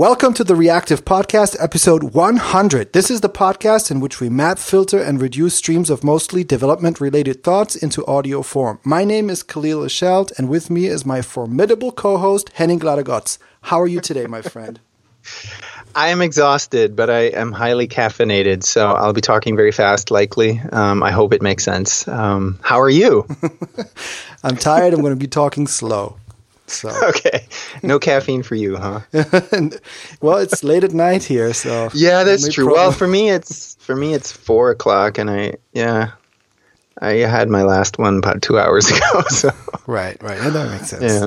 Welcome to the Reactive Podcast, episode 100. This is the podcast in which we map, filter, and reduce streams of mostly development related thoughts into audio form. My name is Kahlil Lechelt, and with me is my formidable co host, Henning Glatter-Götz. How are you today, my friend? I am exhausted, but I am highly caffeinated, so I'll be talking very fast, likely. Um, I hope it makes sense. Um, how are you? I'm tired. I'm going to be talking slow. So okay, no caffeine for you, huh? well, it's late at night here, so yeah, that's true. Problem. Well, for me, it's for me it's four o'clock, and I yeah, I had my last one about two hours ago. So right, right, yeah, that makes sense. Yeah,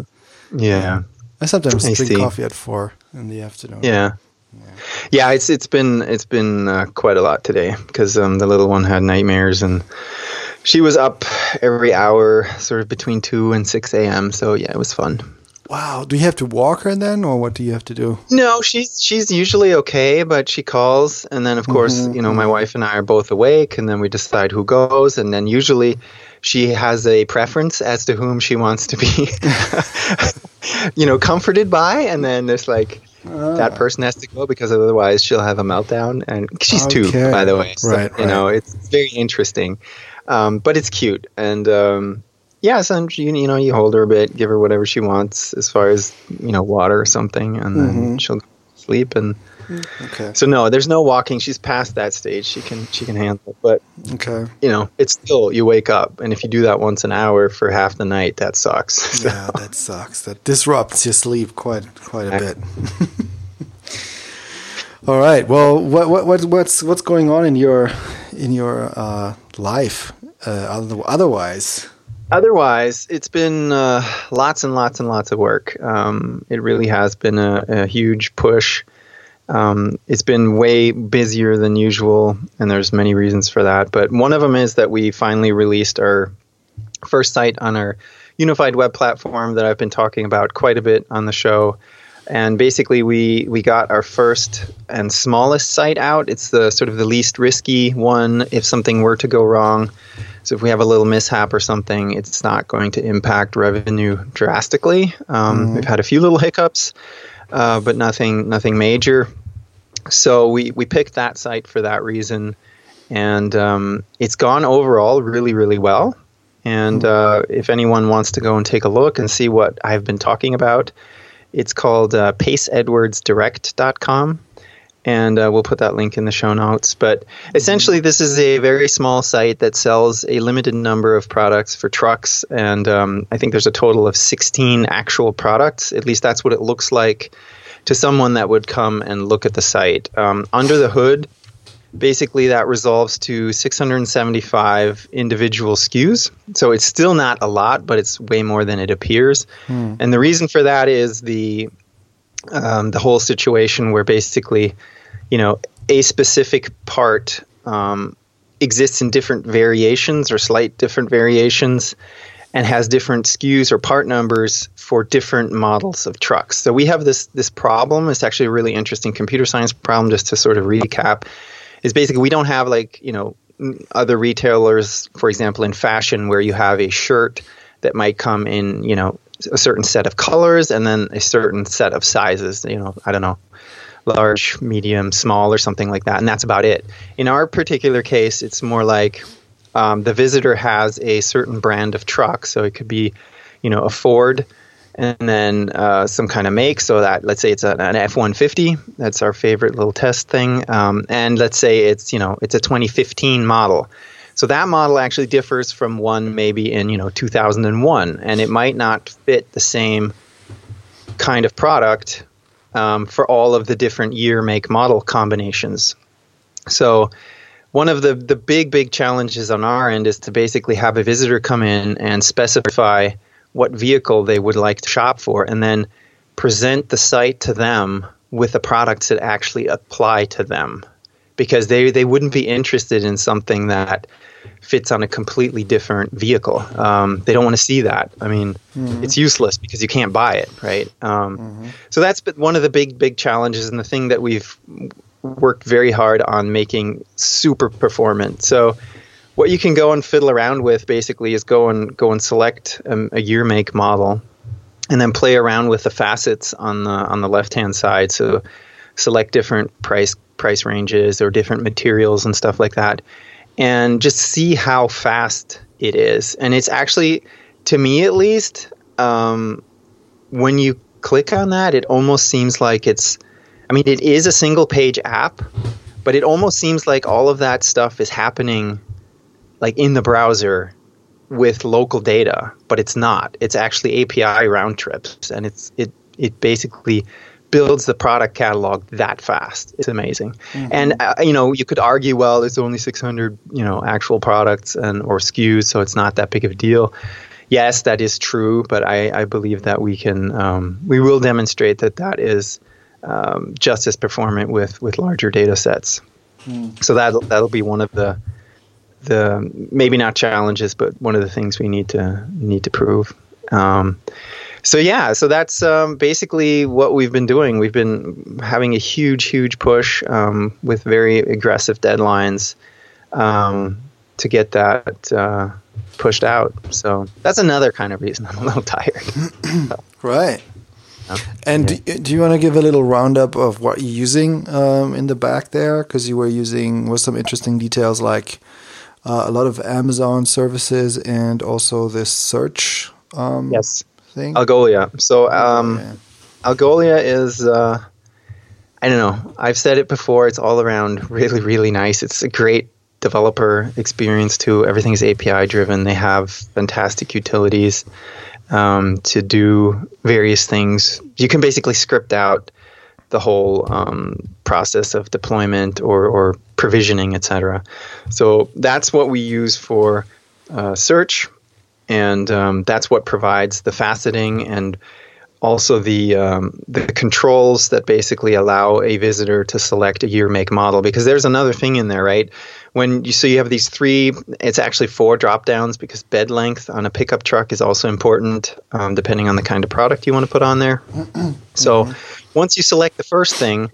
yeah. I sometimes I drink see. coffee at four in the afternoon. Yeah. Yeah. yeah, it's it's been it's been uh, quite a lot today because um, the little one had nightmares and she was up every hour, sort of between two and six a.m. So yeah, it was fun. Wow. Do you have to walk her then, or what do you have to do? No, she's she's usually okay, but she calls, and then of course, mm-hmm. you know, my wife and I are both awake, and then we decide who goes, and then usually she has a preference as to whom she wants to be, you know, comforted by, and then there's like. That ah. person has to go because otherwise she'll have a meltdown, and she's okay. two, by the way. So, right, right. You know, it's very interesting. Um, but it's cute, and um, yeah, so you, you know you hold her a bit, give her whatever she wants as far as you know water or something, and then mm-hmm. she'll sleep. And okay. so no, there's no walking. She's past that stage. She can she can handle it, but okay, you know it's still you wake up, and if you do that once an hour for half the night, that sucks. So. Yeah, that sucks. That disrupts your sleep quite quite a bit. All right. Well, what, what what's what's going on in your in your uh, life uh, otherwise? Otherwise, it's been uh, lots and lots and lots of work. Um, it really has been a, a huge push. Um, it's been way busier than usual, and there's many reasons for that. But one of them is that we finally released our first site on our unified web platform that I've been talking about quite a bit on the show. And basically, we we got our first and smallest site out. It's the sort of the least risky one if something were to go wrong. So if we have a little mishap or something, it's not going to impact revenue drastically. Um, mm-hmm. We've had a few little hiccups, uh, but nothing nothing major. So we we picked that site for that reason, and um, it's gone overall really really well. And mm-hmm. uh, if anyone wants to go and take a look and see what I've been talking about, it's called uh, paceedwardsdirect.com. And uh, we'll put that link in the show notes. But essentially, this is a very small site that sells a limited number of products for trucks. And um, I think there's a total of 16 actual products. At least that's what it looks like to someone that would come and look at the site. Um, under the hood, basically that resolves to 675 individual SKUs. So it's still not a lot, but it's way more than it appears. Hmm. And the reason for that is the um, the whole situation where basically, you know, a specific part um, exists in different variations or slight different variations and has different SKUs or part numbers for different models of trucks. So we have this this problem. It's actually a really interesting computer science problem. Just to sort of recap, is basically we don't have like you know other retailers, for example, in fashion, where you have a shirt that might come in you know a certain set of colors and then a certain set of sizes. You know, I don't know, large, medium, small, or something like that, and that's about it. In our particular case, it's more like um, the visitor has a certain brand of truck, so it could be, you know, a Ford and then uh, some kind of make. So that let's say it's an F one fifty. That's our favorite little test thing. Um, and let's say it's you know it's a 2015 model. So that model actually differs from one maybe in you know 2001, and it might not fit the same kind of product um, for all of the different year, make, model combinations. So one of the the big big challenges on our end is to basically have a visitor come in and specify what vehicle they would like to shop for, and then present the site to them with the products that actually apply to them. Because they, they wouldn't be interested in something that fits on a completely different vehicle. Um, they don't want to see that. I mean, mm-hmm. it's useless because you can't buy it, right? Um, mm-hmm. So that's one of the big, big challenges, and the thing that we've worked very hard on making super performant. So what you can go and fiddle around with basically is go and go and select um, a year make model and then play around with the facets on the on the left hand side. So select different price price ranges or different materials and stuff like that, and just see how fast it is. And it's actually, to me at least, um, when you click on that, it almost seems like it's. I mean, it is a single page app, but it almost seems like all of that stuff is happening like in the browser with local data, but it's not. It's actually API round trips, and it's it it basically builds the product catalog that fast. It's amazing. Mm-hmm. And uh, you know, you could argue, well, there's only 600 you know actual products and or SKUs, so it's not that big of a deal. Yes, that is true, but I, I believe that we can um, we will demonstrate that that is um, just as performant with with larger data sets. Mm. So that that'll be one of the the maybe not challenges, but one of the things we need to need to prove. Um, so yeah, so that's um, basically what we've been doing. We've been having a huge, huge push um, with very aggressive deadlines um, to get that uh, pushed out. So that's another kind of reason I'm a little tired. right. And do, do, you want to give a little roundup of what you're using um, in the back there? Because you were using with some interesting details like uh, a lot of Amazon services and also this search. Um, yes. Thing. Algolia. So um, Algolia is. Uh, I don't know. I've said it before. It's all around really, really nice. It's a great developer experience too. Everything's API driven. They have fantastic utilities um, to do various things. You can basically script out the whole um, process of deployment or, or provisioning, etc. So that's what we use for uh, search, and um, that's what provides the faceting and also the um, the controls that basically allow a visitor to select a year, make, model. Because there's another thing in there, right? When you so you have these three, it's actually four drop downs because bed length on a pickup truck is also important, um, depending on the kind of product you want to put on there. so mm-hmm once you select the first thing,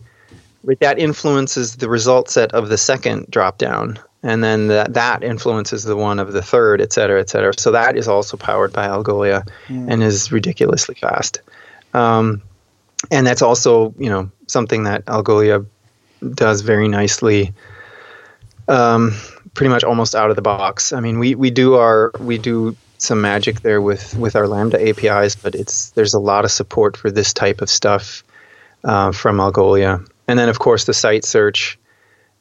that influences the result set of the second drop down. And then that, that influences the one of the third, et cetera, et cetera. So that is also powered by Algolia mm. and is ridiculously fast. Um, and that's also, you know, something that Algolia does very nicely. Um, pretty much almost out of the box. I mean, we, we do our we do some magic there with with our Lambda APIs, but it's there's a lot of support for this type of stuff uh, from Algolia. And then, of course, the site search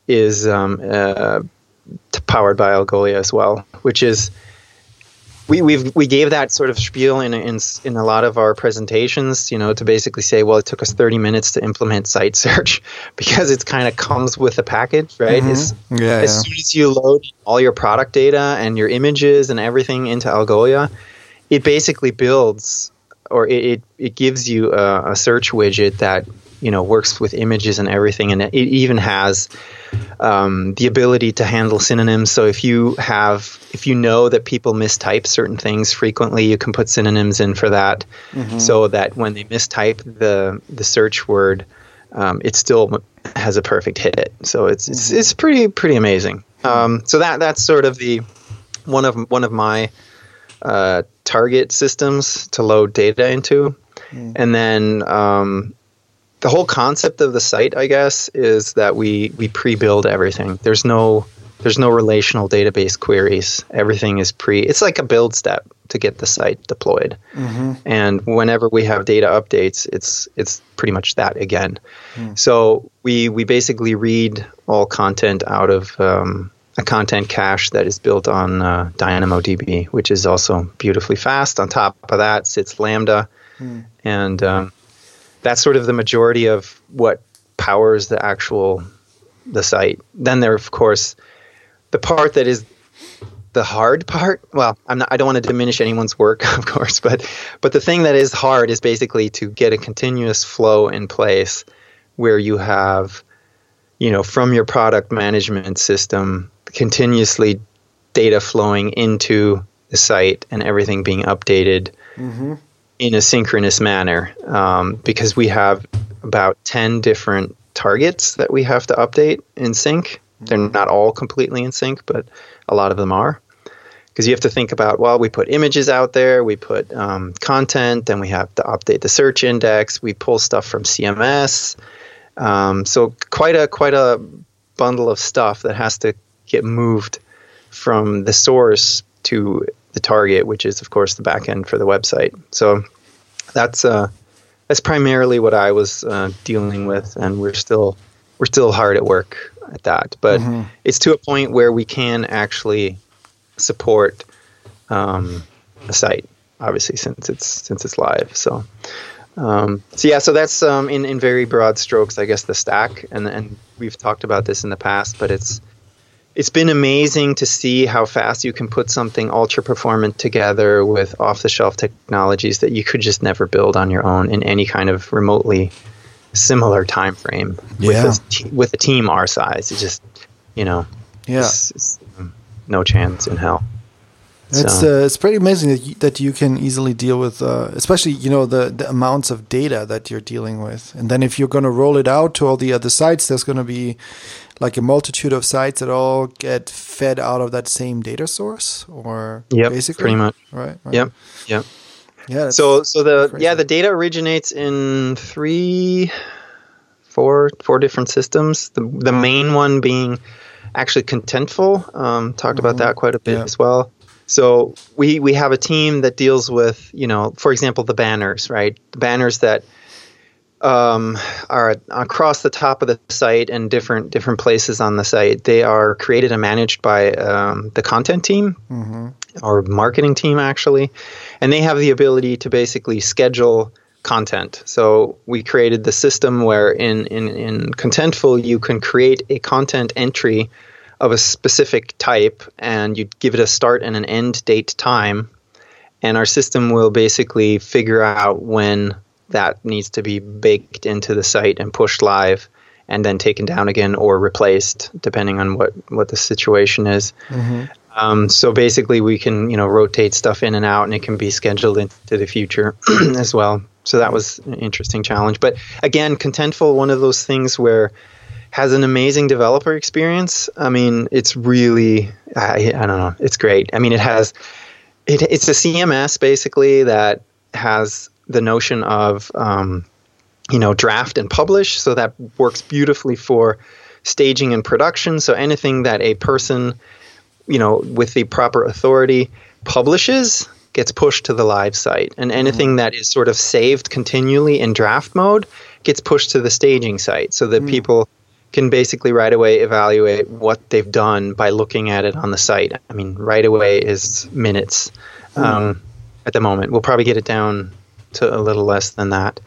is um, uh, powered by Algolia as well, which is we we we gave that sort of spiel in, in in a lot of our presentations, you know, to basically say, well, it took us 30 minutes to implement site search because it kind of comes with a package, right? Mm-hmm. Yeah, as yeah. soon as you load all your product data and your images and everything into Algolia, it basically builds or it, it, it gives you a, a, search widget that you know works with images and everything, and it even has um, the ability to handle synonyms. So if you have if you know that people mistype certain things frequently, you can put synonyms in for that, mm-hmm. so that when they mistype the the search word, um, it still has a perfect hit. So it's mm-hmm. it's, it's pretty pretty amazing. Um, so that that's sort of the one of one of my uh, target systems to load data into. Mm. And then um, the whole concept of the site, I guess, is that we, we pre-build everything. There's no there's no relational database queries. Everything is pre. It's like a build step to get the site deployed. Mm-hmm. And whenever we have data updates, it's it's pretty much that again. Mm. So we we basically read all content out of um, a content cache that is built on uh, DynamoDB, which is also beautifully fast. On top of that sits Lambda, hmm. and um, that's sort of the majority of what powers the actual the site. Then there, of course, the part that is the hard part. Well, I'm not, I don't want to diminish anyone's work, of course, but but the thing that is hard is basically to get a continuous flow in place where you have, you know, from your product management system continuously data flowing into the site and everything being updated mm-hmm. In a synchronous manner um, because we have about 10 different targets that we have to update in sync. They're not all completely in sync, but a lot of them are because you have to think about well we put images out there we put um, content then we have to update the search index we pull stuff from cms um, so quite a quite a bundle of stuff that has to get moved from the source to the target which is of course the backend for the website so that's uh, that's primarily what I was uh, dealing with, and we're still we're still hard at work at that. But mm-hmm. it's to a point where we can actually support um, a site, obviously, since it's since it's live. So. Um, so yeah, so that's um, in in very broad strokes, I guess the stack, and and we've talked about this in the past, but it's it's been amazing to see how fast you can put something ultra performant together with off the shelf technologies that you could just never build on your own in any kind of remotely similar time frame yeah. with, a, with a team our size. It just, you know, yeah. It's, it's, um, no chance in hell. It's so. uh, it's pretty amazing that you, that you can easily deal with, uh, especially you know the the amounts of data that you're dealing with, and then if you're going to roll it out to all the other sites, there's going to be like a multitude of sites that all get fed out of that same data source or yep, basically pretty much right, right. yep yep yeah so so the crazy. yeah the data originates in three four four different systems the the main one being actually contentful um, talked mm-hmm. about that quite a bit yeah. as well so we we have a team that deals with you know for example the banners right the banners that um, are across the top of the site and different different places on the site. They are created and managed by um, the content team mm-hmm. or marketing team actually, and they have the ability to basically schedule content. So we created the system where in in, in Contentful you can create a content entry of a specific type and you give it a start and an end date time and our system will basically figure out when that needs to be baked into the site and pushed live and then taken down again or replaced depending on what, what the situation is. Mm-hmm. Um, so basically, we can you know rotate stuff in and out, and it can be scheduled into the future as well. So that was an interesting challenge. But again, Contentful, one of those things where has an amazing developer experience. I mean, it's really I, I don't know, it's great. I mean, it has it, it's a CMS basically that has the notion of um, you know draft and publish so that works beautifully for staging and production so anything that a person you know with the proper authority publishes gets pushed to the live site and anything mm-hmm. that is sort of saved continually in draft mode gets pushed to the staging site so that mm. people can basically right away evaluate what they've done by looking at it on the site i mean right away is minutes mm. um, at the moment we'll probably get it down to a little less than that.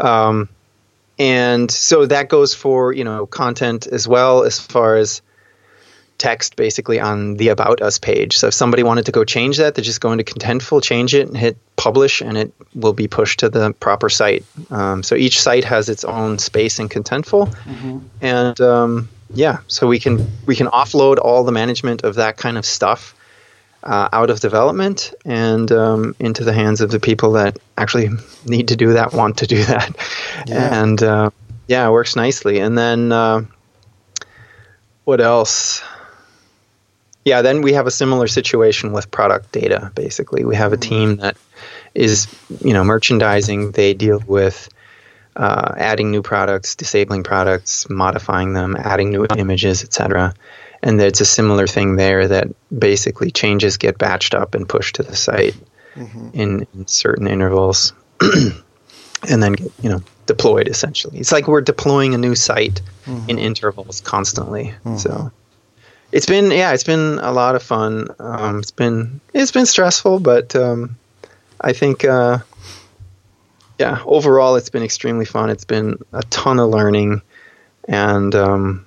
Um, and so that goes for you know content as well as far as text basically on the about us page so if somebody wanted to go change that they just go into contentful change it and hit publish and it will be pushed to the proper site um, so each site has its own space in contentful mm-hmm. and um, yeah so we can we can offload all the management of that kind of stuff uh, out of development and um, into the hands of the people that actually need to do that, want to do that, yeah. and uh, yeah, it works nicely. And then uh, what else? Yeah, then we have a similar situation with product data. Basically, we have a team that is you know merchandising. They deal with uh, adding new products, disabling products, modifying them, adding new images, etc and it's a similar thing there that basically changes get batched up and pushed to the site mm-hmm. in, in, certain intervals and then get, you know deployed essentially it's like we're deploying a new site mm-hmm. in intervals constantly mm-hmm. so it's been yeah it's been a lot of fun um, it's been it's been stressful but um, i think uh, yeah overall it's been extremely fun it's been a ton of learning and um,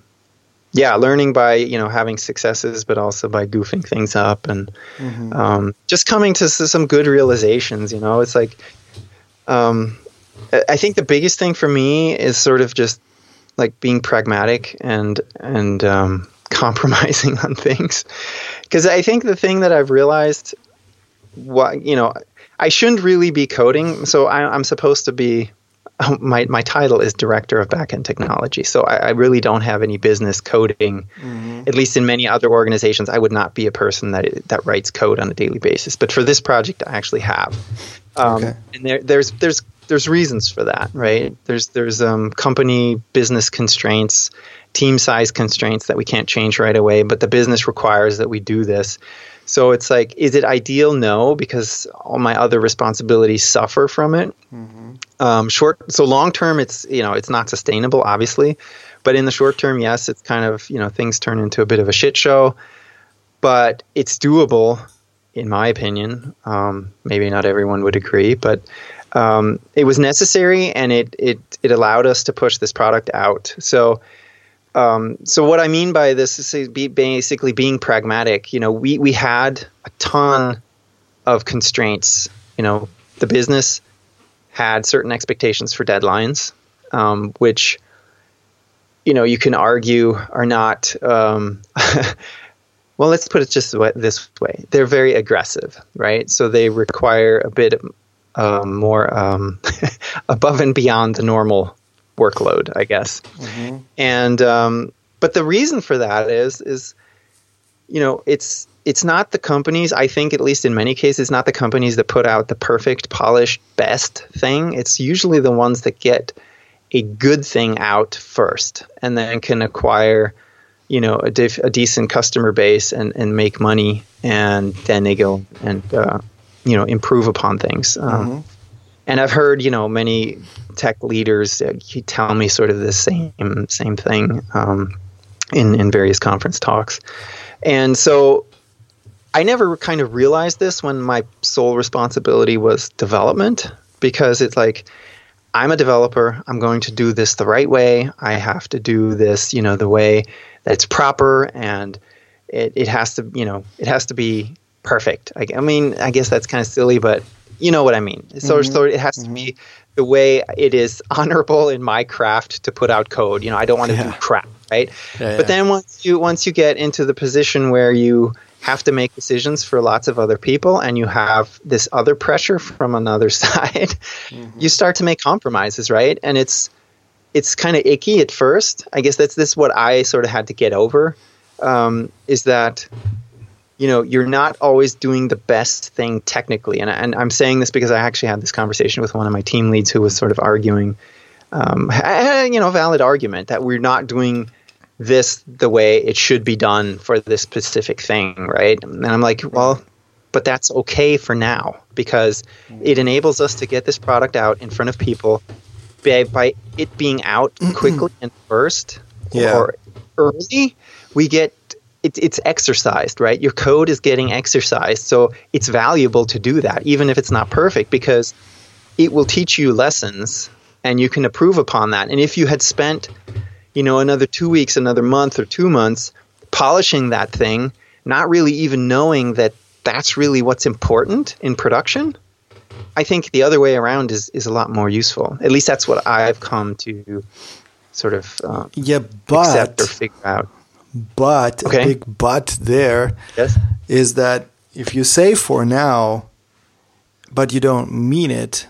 yeah, learning by you know having successes, but also by goofing things up and mm-hmm. um, just coming to some good realizations. You know, it's like um, I think the biggest thing for me is sort of just like being pragmatic and and um, compromising on things because I think the thing that I've realized, what you know, I shouldn't really be coding. So I, I'm supposed to be my my title is director of backend technology, so I, I really don't have any business coding. Mm-hmm. At least in many other organizations, I would not be a person that that writes code on a daily basis. But for this project, I actually have. Um, okay. And there, there's there's there's reasons for that, right? There's there's um, company business constraints, team size constraints that we can't change right away, but the business requires that we do this. So it's like, is it ideal? No, because all my other responsibilities suffer from it. Mm-hmm. Um, short, so long term, it's you know it's not sustainable, obviously, but in the short term, yes, it's kind of you know things turn into a bit of a shit show, but it's doable, in my opinion. Um, maybe not everyone would agree, but um, it was necessary and it, it it allowed us to push this product out. So um, so what I mean by this is basically being pragmatic. You know, we we had a ton of constraints. You know, the business had certain expectations for deadlines, um, which you know you can argue are not. Um, well, let's put it just this way: they're very aggressive, right? So they require a bit um, more um, above and beyond the normal workload, I guess. Mm-hmm. And um, but the reason for that is is you know it's it's not the companies. I think at least in many cases, not the companies that put out the perfect, polished, best thing. It's usually the ones that get a good thing out first, and then can acquire you know a, dif- a decent customer base and, and make money, and then they go and uh, you know improve upon things. Um, mm-hmm. And I've heard you know many tech leaders uh, tell me sort of the same same thing um, in in various conference talks, and so I never kind of realized this when my sole responsibility was development because it's like I'm a developer. I'm going to do this the right way. I have to do this, you know, the way that's proper and it, it has to, you know, it has to be perfect. I, I mean, I guess that's kind of silly, but you know what I mean. So, mm-hmm. so it has to mm-hmm. be the way it is honorable in my craft to put out code. You know, I don't want to yeah. do crap, right? Yeah, but yeah. then once you once you get into the position where you have to make decisions for lots of other people and you have this other pressure from another side, mm-hmm. you start to make compromises, right? And it's it's kind of icky at first. I guess that's this what I sort of had to get over. Um, is that you know you're not always doing the best thing technically and, and i'm saying this because i actually had this conversation with one of my team leads who was sort of arguing um, you know valid argument that we're not doing this the way it should be done for this specific thing right and i'm like well but that's okay for now because it enables us to get this product out in front of people by, by it being out quickly and first yeah. or early we get it, it's exercised, right? Your code is getting exercised. So it's valuable to do that, even if it's not perfect, because it will teach you lessons and you can improve upon that. And if you had spent, you know, another two weeks, another month or two months polishing that thing, not really even knowing that that's really what's important in production, I think the other way around is, is a lot more useful. At least that's what I've come to sort of uh, yeah, but, accept or figure out. But okay. a big but there yes. is that if you say for now, but you don't mean it,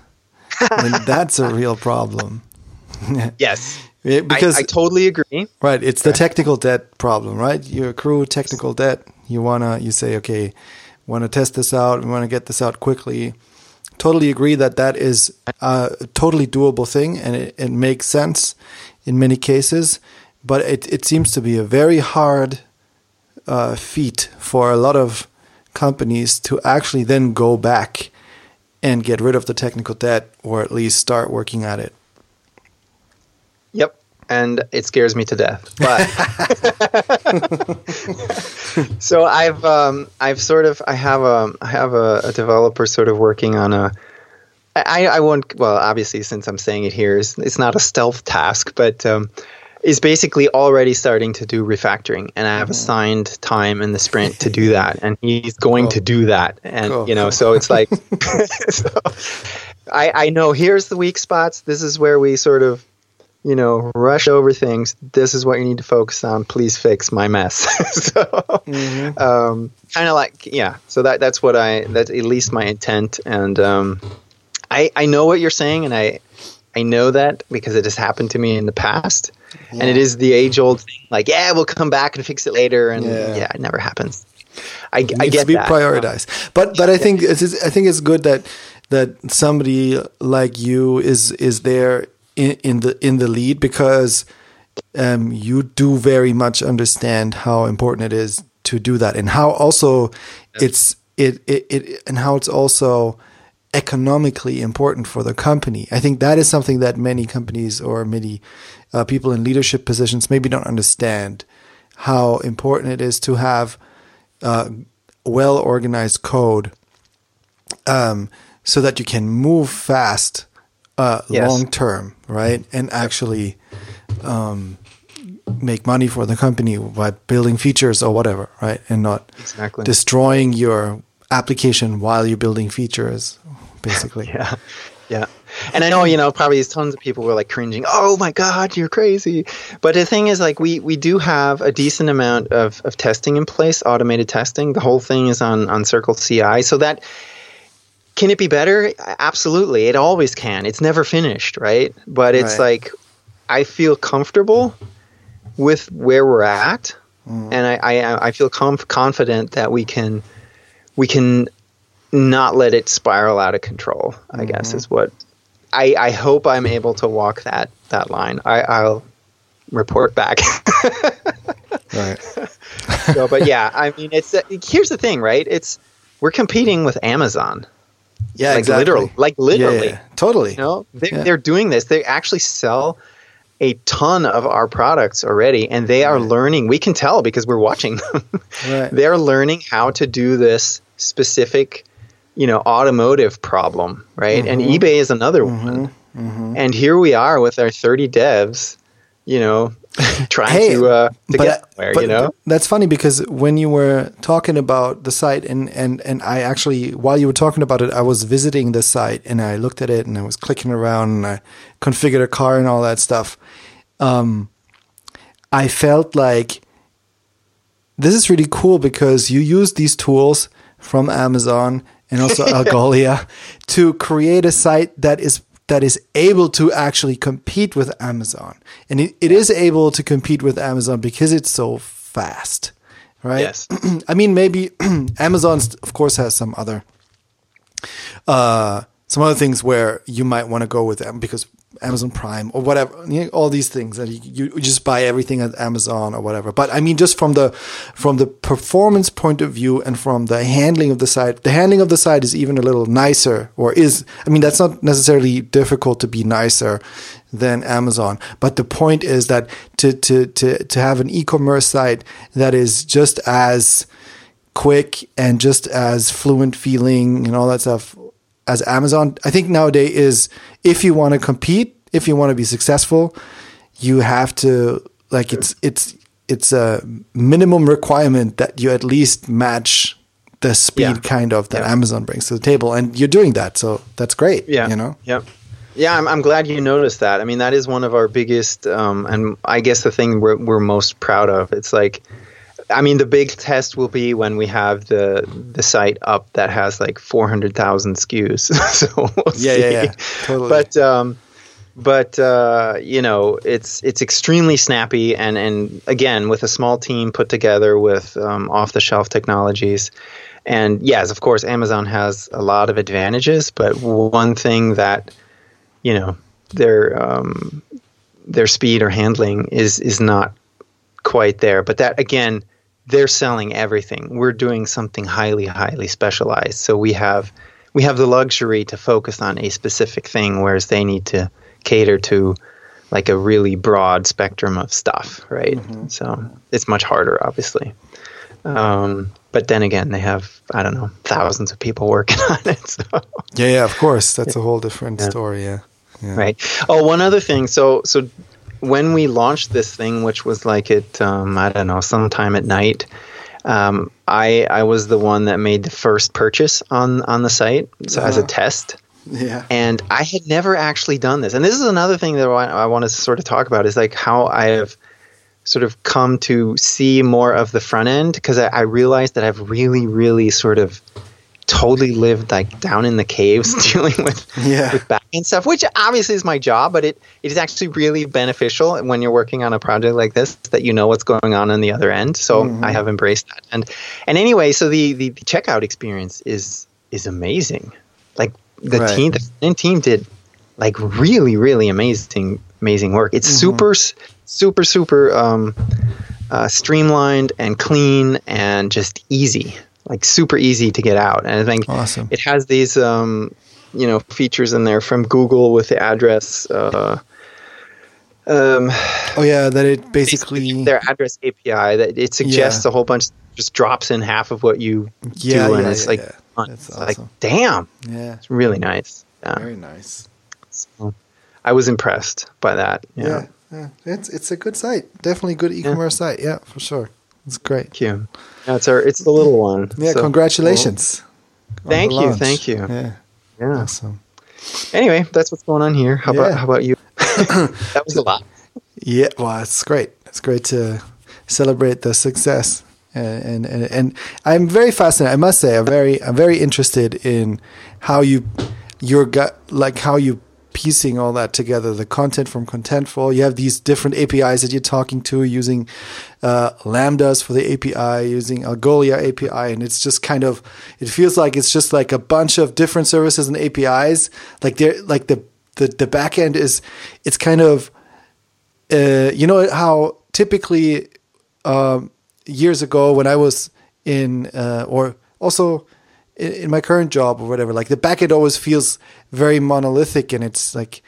then that's a real problem. yes. because I, I, totally agree. Right, it's the technical debt problem, right? You accrue technical debt. You wanna, you say, okay, want to test this out. We want to get this out quickly. Totally agree that that is a totally doable thing, and it, it makes sense in many cases but it, it seems to be a very hard uh, feat for a lot of companies to actually then go back and get rid of the technical debt or at least start working at it. Yep. And it scares me to death. But so I've um, I've sort of I have a I have a, a developer sort of working on a I, I won't well obviously since I'm saying it here it's, it's not a stealth task but um, is basically already starting to do refactoring and i have mm-hmm. assigned time in the sprint to do that and he's going cool. to do that and cool. you know so it's like so I, I know here's the weak spots this is where we sort of you know rush over things this is what you need to focus on please fix my mess so mm-hmm. um, kind of like yeah so that that's what i that's at least my intent and um, I, I know what you're saying and i I know that because it has happened to me in the past, yeah. and it is the age old thing. Like, yeah, we'll come back and fix it later, and yeah, yeah it never happens. I, it I get to be that. prioritized, but but I think it's, I think it's good that that somebody like you is is there in, in the in the lead because um, you do very much understand how important it is to do that and how also it's it, it, it and how it's also economically important for the company. I think that is something that many companies or many uh, people in leadership positions maybe don't understand how important it is to have uh, well organized code um, so that you can move fast uh, yes. long term, right? And actually um, make money for the company by building features or whatever, right? And not exactly. destroying your application while you're building features, basically. yeah. Yeah. And I know, you know, probably tons of people were like cringing, oh my God, you're crazy. But the thing is, like, we, we do have a decent amount of, of testing in place, automated testing. The whole thing is on, on Circle CI. So that can it be better? Absolutely. It always can. It's never finished, right? But it's right. like, I feel comfortable with where we're at. Mm. And I, I, I feel conf- confident that we can, we can not let it spiral out of control. I mm-hmm. guess is what I, I hope I'm able to walk that that line. I, I'll report back. right. so, but yeah, I mean, it's uh, here's the thing, right? It's we're competing with Amazon. Yeah, like exactly. literally, like literally, yeah, yeah. totally. You know, they, yeah. they're doing this. They actually sell a ton of our products already, and they are right. learning. We can tell because we're watching them. right. They're learning how to do this specific you know automotive problem, right? Mm-hmm. And eBay is another mm-hmm. one. Mm-hmm. And here we are with our 30 devs, you know, trying hey, to, uh, to but, get somewhere, but you know? That's funny because when you were talking about the site and, and, and I actually, while you were talking about it, I was visiting the site and I looked at it and I was clicking around and I configured a car and all that stuff. Um, I felt like this is really cool because you use these tools from Amazon and also Algolia to create a site that is that is able to actually compete with Amazon. And it, it is able to compete with Amazon because it's so fast. Right? Yes. I mean maybe Amazon of course has some other uh some other things where you might want to go with them because Amazon Prime or whatever, you know, all these things that you, you, just buy everything at Amazon or whatever. But I mean, just from the from the performance point of view and from the handling of the site, the handling of the site is even a little nicer, or is I mean, that's not necessarily difficult to be nicer than Amazon. But the point is that to to to to have an e-commerce site that is just as quick and just as fluent feeling and all that stuff as Amazon, I think nowadays is if you want to compete, if you want to be successful, you have to like it's it's it's a minimum requirement that you at least match the speed yeah. kind of that yeah. Amazon brings to the table, and you're doing that, so that's great. Yeah, you know. Yeah. Yeah, I'm, I'm glad you noticed that. I mean, that is one of our biggest, um, and I guess the thing we're, we're most proud of. It's like, I mean, the big test will be when we have the the site up that has like 400,000 SKUs. so we'll yeah, see. yeah, yeah, totally. But um, but uh, you know, it's it's extremely snappy, and and again, with a small team put together with um, off the shelf technologies. And yes, of course, Amazon has a lot of advantages, but one thing that you know their um, their speed or handling is is not quite there. But that again they're selling everything. We're doing something highly, highly specialized. So we have we have the luxury to focus on a specific thing, whereas they need to cater to like a really broad spectrum of stuff, right? Mm-hmm. So it's much harder, obviously. Um, but then again, they have I don't know thousands of people working on it. So. Yeah, yeah, of course, that's a whole different yeah. story. Yeah. yeah. Right. Oh, one other thing. So, so when we launched this thing, which was like at um, I don't know sometime at night, um, I I was the one that made the first purchase on on the site so uh, as a uh-huh. test. Yeah. And I had never actually done this, and this is another thing that I, I want to sort of talk about is like how I have sort of come to see more of the front end because I, I realized that I've really really sort of totally lived like down in the caves dealing with Yeah. with backend stuff, which obviously is my job, but it, it is actually really beneficial when you're working on a project like this that you know what's going on on the other end. So Mm-hmm. I have embraced that. And and anyway, so the, the, the checkout experience is is amazing. Like the Right. team, the team did like really really amazing amazing work. It's Mm-hmm. super super super um, uh, streamlined and clean and just easy, like super easy to get out. And I think Awesome. it has these um, you know features in there from Google with the address. Uh, um, Oh yeah, that it basically their address API that it suggests a whole bunch, just drops in half of what you Yeah, do, and yeah, it's yeah, like, yeah. It's like, damn, yeah, it's really nice. Yeah. very nice. So I was impressed by that. Yeah. Yeah, yeah, it's it's a good site. Definitely good e-commerce site. Yeah, for sure. It's great. Thank you. It's our it's the little one. Yeah, So- congratulations. on Thank you, launch. thank you. Yeah, Yeah. awesome. Anyway, that's what's going on here. How Yeah. about how about you? that was a lot. Yeah, well, it's great. It's great to celebrate the success, and and and, and I'm very fascinated. I must say, I'm very I'm very interested in how you your gut like how you piecing all that together. The content from Contentful. You have these different APIs that you're talking to using uh, lambdas for the API, using Algolia API, and it's just kind of it feels like it's just like a bunch of different services and APIs. Like they're like the the the back end is it's kind of uh, you know how typically um, years ago when I was in uh, or also in, my current job or whatever, like the backend always feels very monolithic and it's like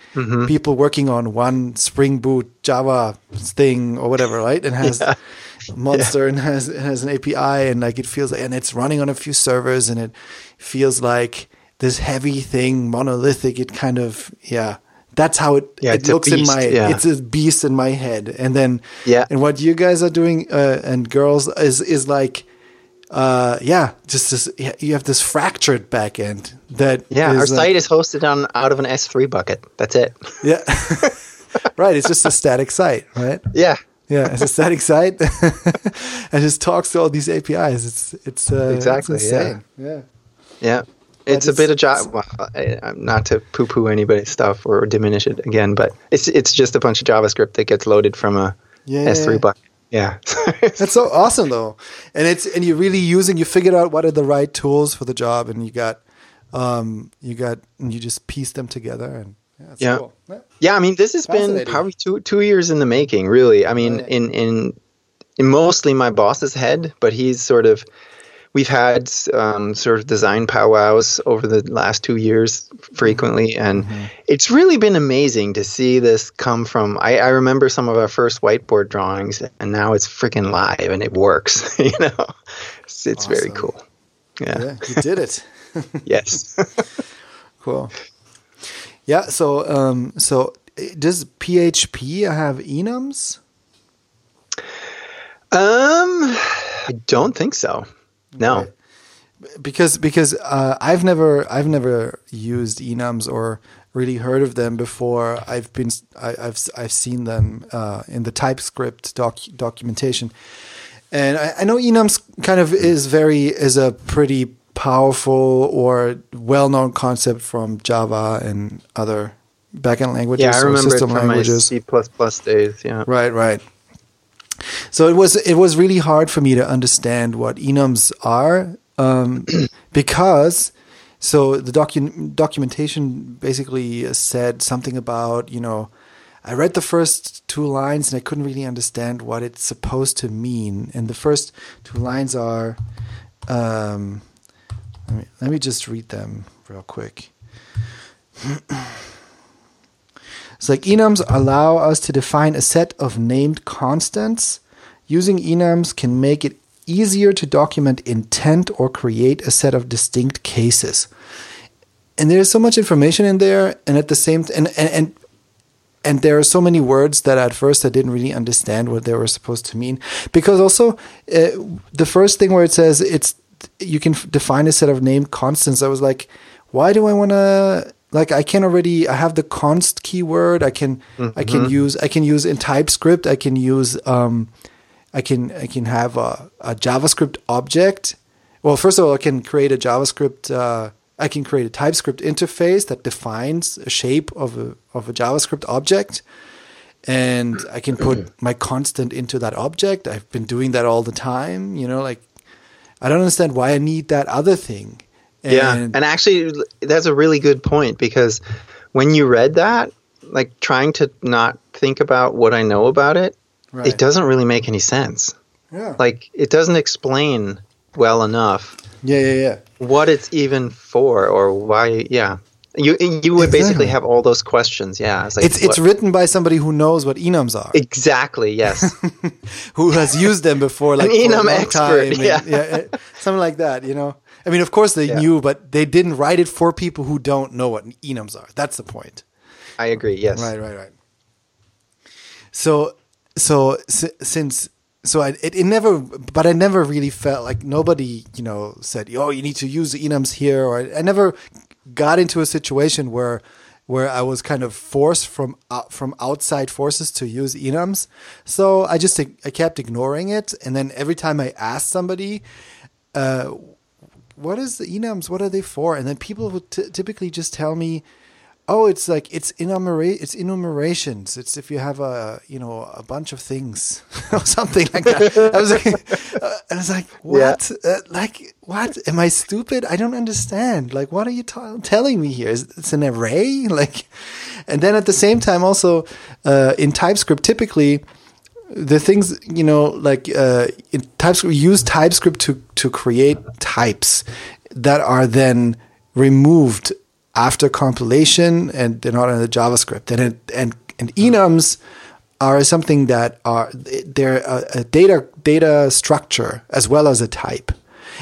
people working on one Spring Boot Java thing or whatever, right? And has Monster and has has an API and like it feels like, and it's running on a few servers and it feels like this heavy thing, monolithic. It kind of yeah. That's how it, Yeah, it looks in my yeah. it's a beast in my head and then Yeah. and what you guys are doing uh, and girls is is like uh yeah just this yeah, you have this fractured back end that Yeah, is, our uh, site is hosted on out of an S3 bucket. That's it. yeah right it's just a static site right Yeah. yeah it's a static site and just talks to all these apis it's it's uh, Exactly, it's insane. yeah Yeah. It's a bit of Java. Well, not to poo-poo anybody's stuff or diminish it again, but it's it's just a bunch of JavaScript that gets loaded from a Yeah. S3 bucket. Yeah. That's so awesome though. And it's and you're really using you figured out what are the right tools for the job and you got um you got and you just piece them together and yeah, Yeah. cool. Yeah. Yeah, I mean, this has been probably two two years in the making. Really, I mean, Right. in in in mostly my boss's head, but he's sort of. We've had um, sort of design powwows over the last two years frequently, and it's really been amazing to see this come from. I, I remember some of our first whiteboard drawings, and now it's freaking live and it works. you know, it's, it's very cool. Yeah. Yeah, you did it. Yes. cool. Yeah, so um so uh, does PHP have enums? um, I don't think so. No. Okay. because because uh, I've never I've never used enums or really heard of them before. I've been I, I've I've seen them uh, in the TypeScript doc, documentation, and I, I know enums kind of is very is a pretty powerful or well known concept from Java and other backend languages Yeah, I remember it system from languages. my C days. Yeah. Right, right. So it was it was really hard for me to understand what enums are um, because so the docu- documentation basically said something about you know I read the first two lines and I couldn't really understand what it's supposed to mean and the first two lines are um, let me let me just read them real quick. It's like enums allow us to define a set of named constants. Using enums can make it easier to document intent or create a set of distinct cases. And there's so much information in there, and at the same and and and, and there are so many words that at first I didn't really understand what they were supposed to mean. Because also, uh, the first thing where it says it's you can f- define a set of named constants, I was like, why do I want to? Like I can already I have the const keyword. I can I can use I can use in TypeScript. I can use um, I can I can have a, a JavaScript object well, first of all, I can create a JavaScript. Uh, I can create a TypeScript interface that defines a shape of a of a JavaScript object, and I can put my constant into that object. I've been doing that all the time. You know, like I don't understand why I need that other thing. And yeah, and actually, that's a really good point because when you read that, like trying to not think about what I know about it, right. it doesn't really make any sense. Yeah. Like it doesn't explain well enough. Yeah, yeah, yeah. What it's even for or why? Yeah. You you would exactly. basically have all those questions. Yeah. It's like, it's, it's written by somebody who knows what enums are. Exactly. Yes. who has used them before, like an enum expert. yeah. And, yeah. Eh, something like that. You know. I mean, of course they yeah. knew, but they didn't write it for people who don't know what enums are. That's the point. I agree. Yes. Right. Right. Right. So so since so I, it, it never, but I never really felt like nobody, you know, said, "Oh, you need to use the enums here," or I, I never got into a situation where where I was kind of forced from uh, from outside forces to use enums. So I just I kept ignoring it, and then every time I asked somebody, uh, "What is the enums? What are they for?" and then people would t- typically just tell me, oh, it's like it's enumerate it's enumerations. It's if you have a you know a bunch of things or something like that. I was like, uh, I was like, what? Yeah. Uh, like what? Am I stupid? I don't understand. Like, what are you t- telling me here? Is it's an array? Like, and then at the same time, also uh, in TypeScript, typically the things you know like uh, in TypeScript, we use TypeScript to to create types that are then removed after compilation and they're not in the JavaScript. And it, and and enums are something that are they're a, a data data structure as well as a type.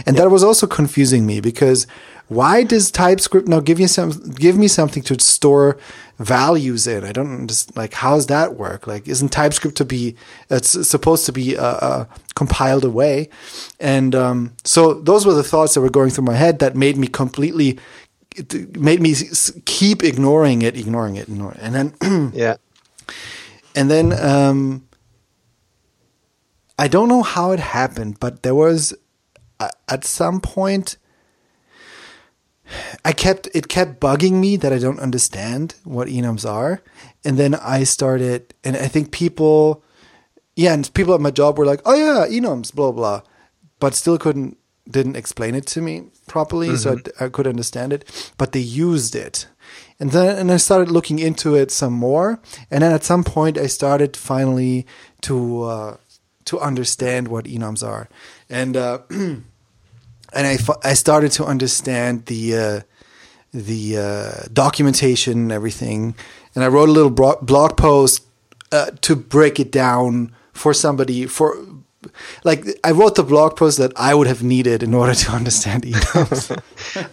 And that was also confusing me because why does TypeScript now give you some give me something to store values in? I don't just like how's that work? Like isn't TypeScript to be it's supposed to be uh, uh, compiled away? And um, so those were the thoughts that were going through my head that made me completely made me keep ignoring it, ignoring it, ignoring it. and then yeah, and then um, I don't know how it happened, but there was uh, at some point I kept it kept bugging me that I don't understand what enums are, and then I started, and I think people, yeah, and people at my job were like, "Oh yeah, enums, blah blah," but still couldn't didn't explain it to me properly, mm-hmm. so I, I, could understand it. But they used it, and then and I started looking into it some more. And then at some point, I started finally to uh, to understand what enums are, and uh, and I I started to understand the uh, the uh, documentation and everything. And I wrote a little blog post uh, to break it down for somebody for like I wrote the blog post that I would have needed in order to understand enums.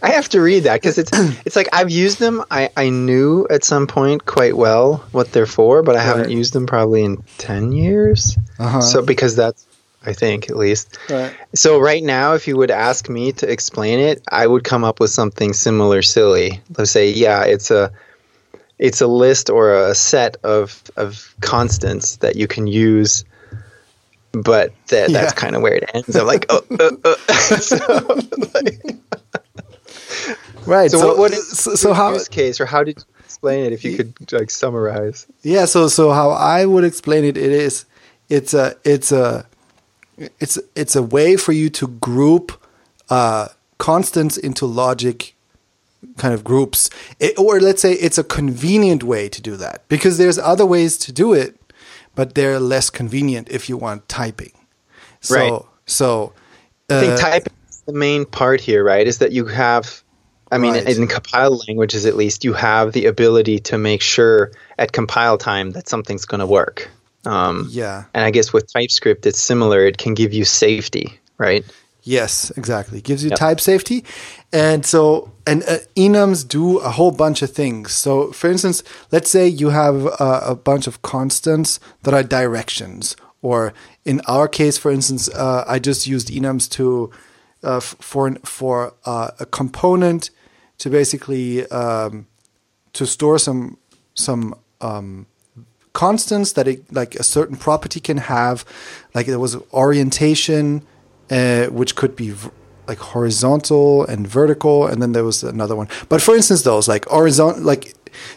I have to read that because it's it's like I've used them. I I knew at some point quite well what they're for, but I right. haven't used them probably in ten years. Uh-huh. So because that's I think at least. Right. So right now, if you would ask me to explain it, I would come up with something similar, silly. Let's say, yeah, it's a it's a list or a set of of constants that you can use but that, yeah. that's kind of where it ends. I'm like, oh, uh, uh. so, like, right. So, so, what, what is so, so how use case or how did you explain it? If you could like summarize. Yeah. So so how I would explain it, it is it's a it's a it's it's a way for you to group uh, constants into logic kind of groups, it, or let's say it's a convenient way to do that because there's other ways to do it but they're less convenient if you want typing. So, right. So, uh, I think typing is the main part here, right? Is that you have, I mean, right. in compiled languages at least, you have the ability to make sure at compile time that something's going to work. Um, yeah. And I guess with TypeScript, it's similar. It can give you safety, right? Yes, exactly. Gives you yep. type safety. And so, and uh, enums do a whole bunch of things. So, for instance, let's say you have a, a bunch of constants that are directions. Or in our case, for instance, uh, I just used enums to uh, for for uh, a component to basically um, to store some some um, constants that it, like a certain property can have. Like there was orientation uh, which could be like horizontal and vertical, and then there was another one. But for instance, those like horizontal, like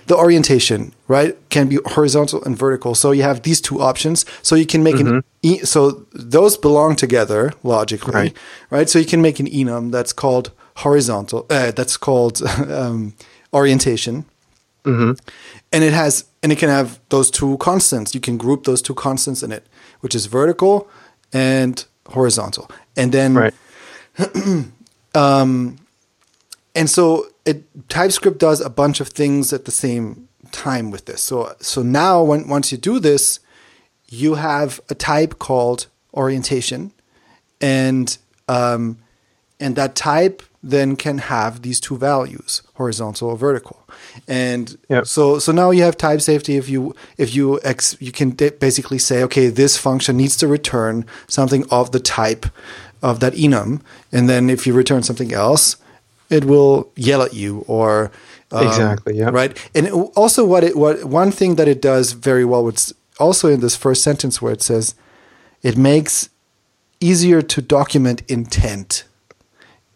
the orientation, right, can be horizontal and vertical. So you have these two options. So you can make mm-hmm. an e- so those belong together logically, right. right? So you can make an enum that's called horizontal. Uh, that's called um, orientation, mm-hmm. And it has and it can have those two constants. You can group those two constants in it, which is vertical and horizontal, and then. Right. um, and so it, TypeScript does a bunch of things at the same time with this. So so now when once you do this, you have a type called orientation, and um, and that type then can have these two values, horizontal or vertical. And yep. so so now you have type safety if you if you ex, you can basically say okay this function needs to return something of the type of that enum and then if you return something else it will yell at you or um, exactly yeah right and also what it what one thing that it does very well was also in this first sentence where it says it makes easier to document intent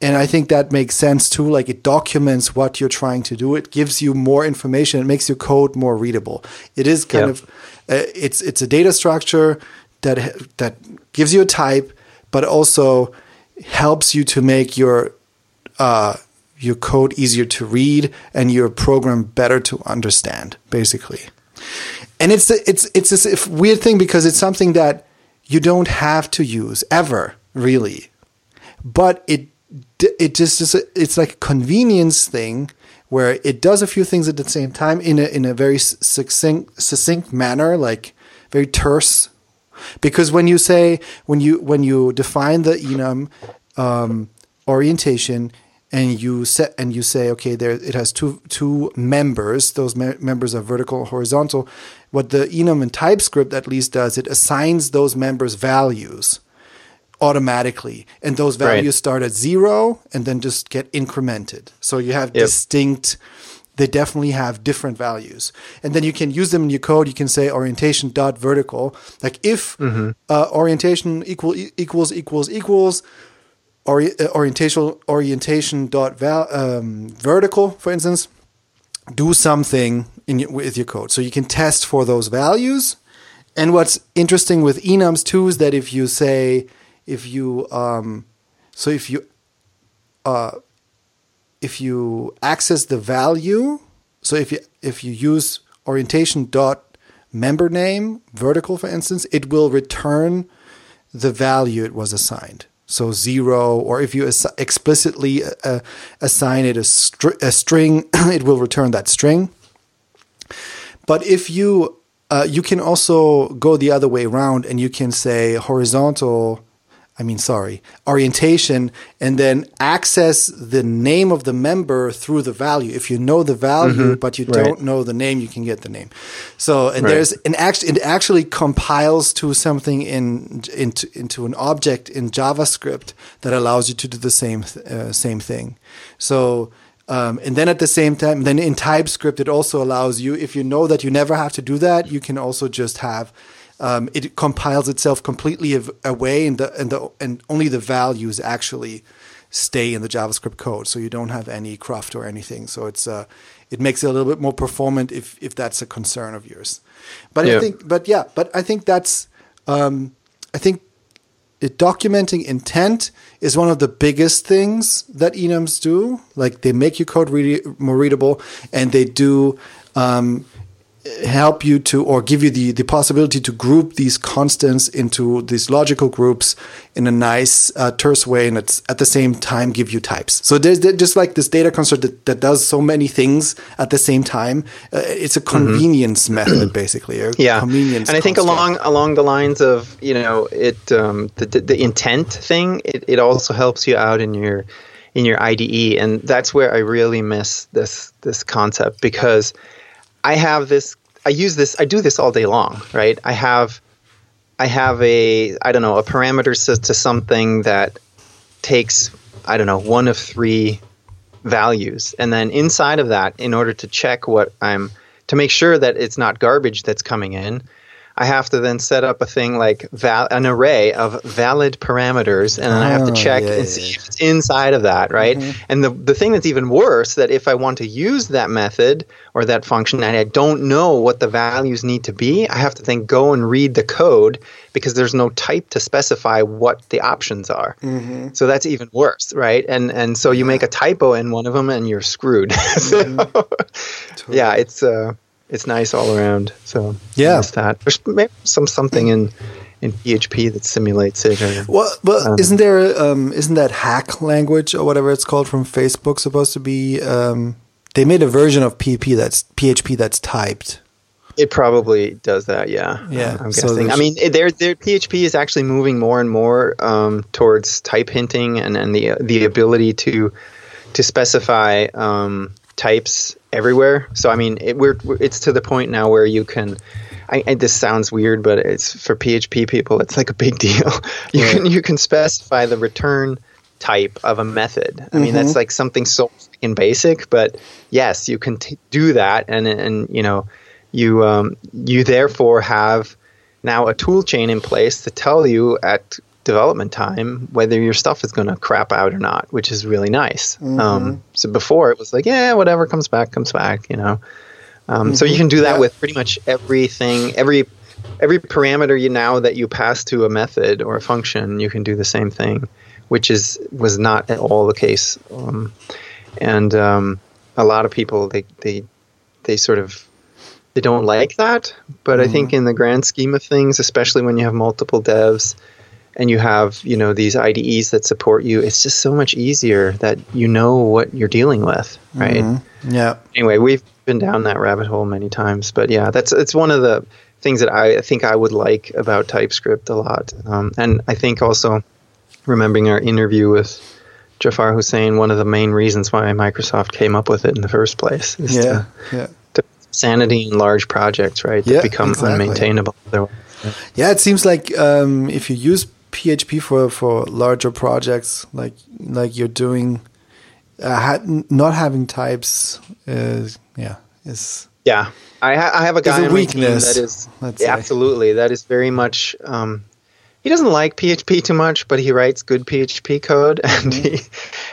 and i think that makes sense too. Like it documents what you're trying to do. It gives you more information. It makes your code more readable. It is kind of uh, it's it's a data structure that that gives you a type but also helps you to make your uh, your code easier to read and your program better to understand, basically. And it's it's it's this weird thing because it's something that you don't have to use ever, really. But it it just is a, it's like a convenience thing where it does a few things at the same time in a in a very succinct succinct manner, like very terse. Because when you say when you when you define the enum um, orientation, and you set and you say okay there it has two two members those me- members are vertical horizontal what the enum in typescript at least does it assigns those members values automatically and those values right. start at zero and then just get incremented so you have yep. distinct they definitely have different values and then you can use them in your code you can say orientation dot vertical like if mm-hmm. uh, orientation equal equals equals equals ori- uh, orientation orientation dot val, um, vertical, for instance, do something in your, with your code. So you can test for those values. And what's interesting with enums too is that if you say if you um, so if you uh, if you access the value, so if you if you use orientation dot member name vertical, for instance, it will return the value it was assigned so zero, or if you ass- explicitly uh, uh assign it a, str- a string, it will return that string. But if you uh, you can also go the other way around, and you can say horizontal I mean, sorry, orientation, and then access the name of the member through the value. If you know the value, mm-hmm. but you right. don't know the name, you can get the name. So, and right. there's an act, it actually compiles to something in into into an object in JavaScript that allows you to do the same uh, same thing. So. Um, and then at the same time, then in TypeScript, it also allows you, if you know that you never have to do that, you can also just have um, it compiles itself completely away, and the and the and only the values actually stay in the JavaScript code. So you don't have any cruft or anything. So it's uh, it makes it a little bit more performant if if that's a concern of yours. But yeah. I think, but yeah, but I think that's um, I think it, documenting intent is one of the biggest things that enums do. Like they make your code really more readable, and they do um, help you to or give you the, the possibility to group these constants into these logical groups in a nice uh, terse way and it's at the same time give you types so there's just like this data construct that, that does so many things at the same time uh, it's a mm-hmm. convenience mm-hmm. method basically yeah convenience and i think along along the lines of you know it um, the, the, the intent thing it, it also helps you out in your in your IDE and that's where I really miss this this concept because I have this. I use this. I do this all day long, right? I have, I have a, I don't know, a parameter to something that takes, I don't know, one of three values, and then inside of that, in order to check what I'm, to make sure that it's not garbage that's coming in, I have to then set up a thing like val- an array of valid parameters, and then I have to Oh, check yeah, and yeah, see if it's inside of that, right? Mm-hmm. And the the thing that's even worse that if I want to use that method or that function and I don't know what the values need to be, I have to then go and read the code because there's no type to specify what the options are. Mm-hmm. So that's even worse, right? And and so you make a typo in one of them and you're screwed. so, mm-hmm. yeah, it's uh, it's nice all around. So Yeah. that. There's maybe some something in in PHP that simulates it. Or, Well, but Um, isn't there um, isn't that hack language or whatever it's called from Facebook supposed to be? Um, they made a version of PHP that's PHP that's typed. It probably does that, yeah. Yeah, I'm so guessing. I mean, their their PHP is actually moving more and more um, towards type hinting and, and the the ability to to specify um, types everywhere. So I mean, it, we're it's to the point now where you can. I, I, this sounds weird, but it's for PHP people. It's like a big deal. You can you can specify the return type of a method. I mean, that's like something so freaking basic, but yes, you can t- do that, and and you know, you um, you therefore have now a tool chain in place to tell you at development time whether your stuff is going to crap out or not, which is really nice. Um, so before it was like, yeah, whatever comes back comes back, you know. Um, So you can do that Yeah. with pretty much everything, every every parameter you now that you pass to a method or a function, you can do the same thing, which is was not at all the case. Um, and um, a lot of people they they they sort of they don't like that. But I think in the grand scheme of things, especially when you have multiple devs and you have you know these IDEs that support you, it's just so much easier that you know what you're dealing with, right? Yeah, anyway, we've been down that rabbit hole many times, but yeah, that's it's one of the things that I think I would like about TypeScript a lot, um, and I think also remembering our interview with Jafar Husain, one of the main reasons why Microsoft came up with it in the first place is yeah, to, yeah. to sanity in large projects, right? That Yeah, become exactly. unmaintainable. otherwise. Yeah, it seems like um, if you use PHP for for larger projects, like like you're doing, uh, ha- not having types is yeah is Yeah, I, ha- I have a guy a on my team weakness, that is yeah, absolutely that is very much. Um, he doesn't like PHP too much, but he writes good PHP code, and Mm-hmm.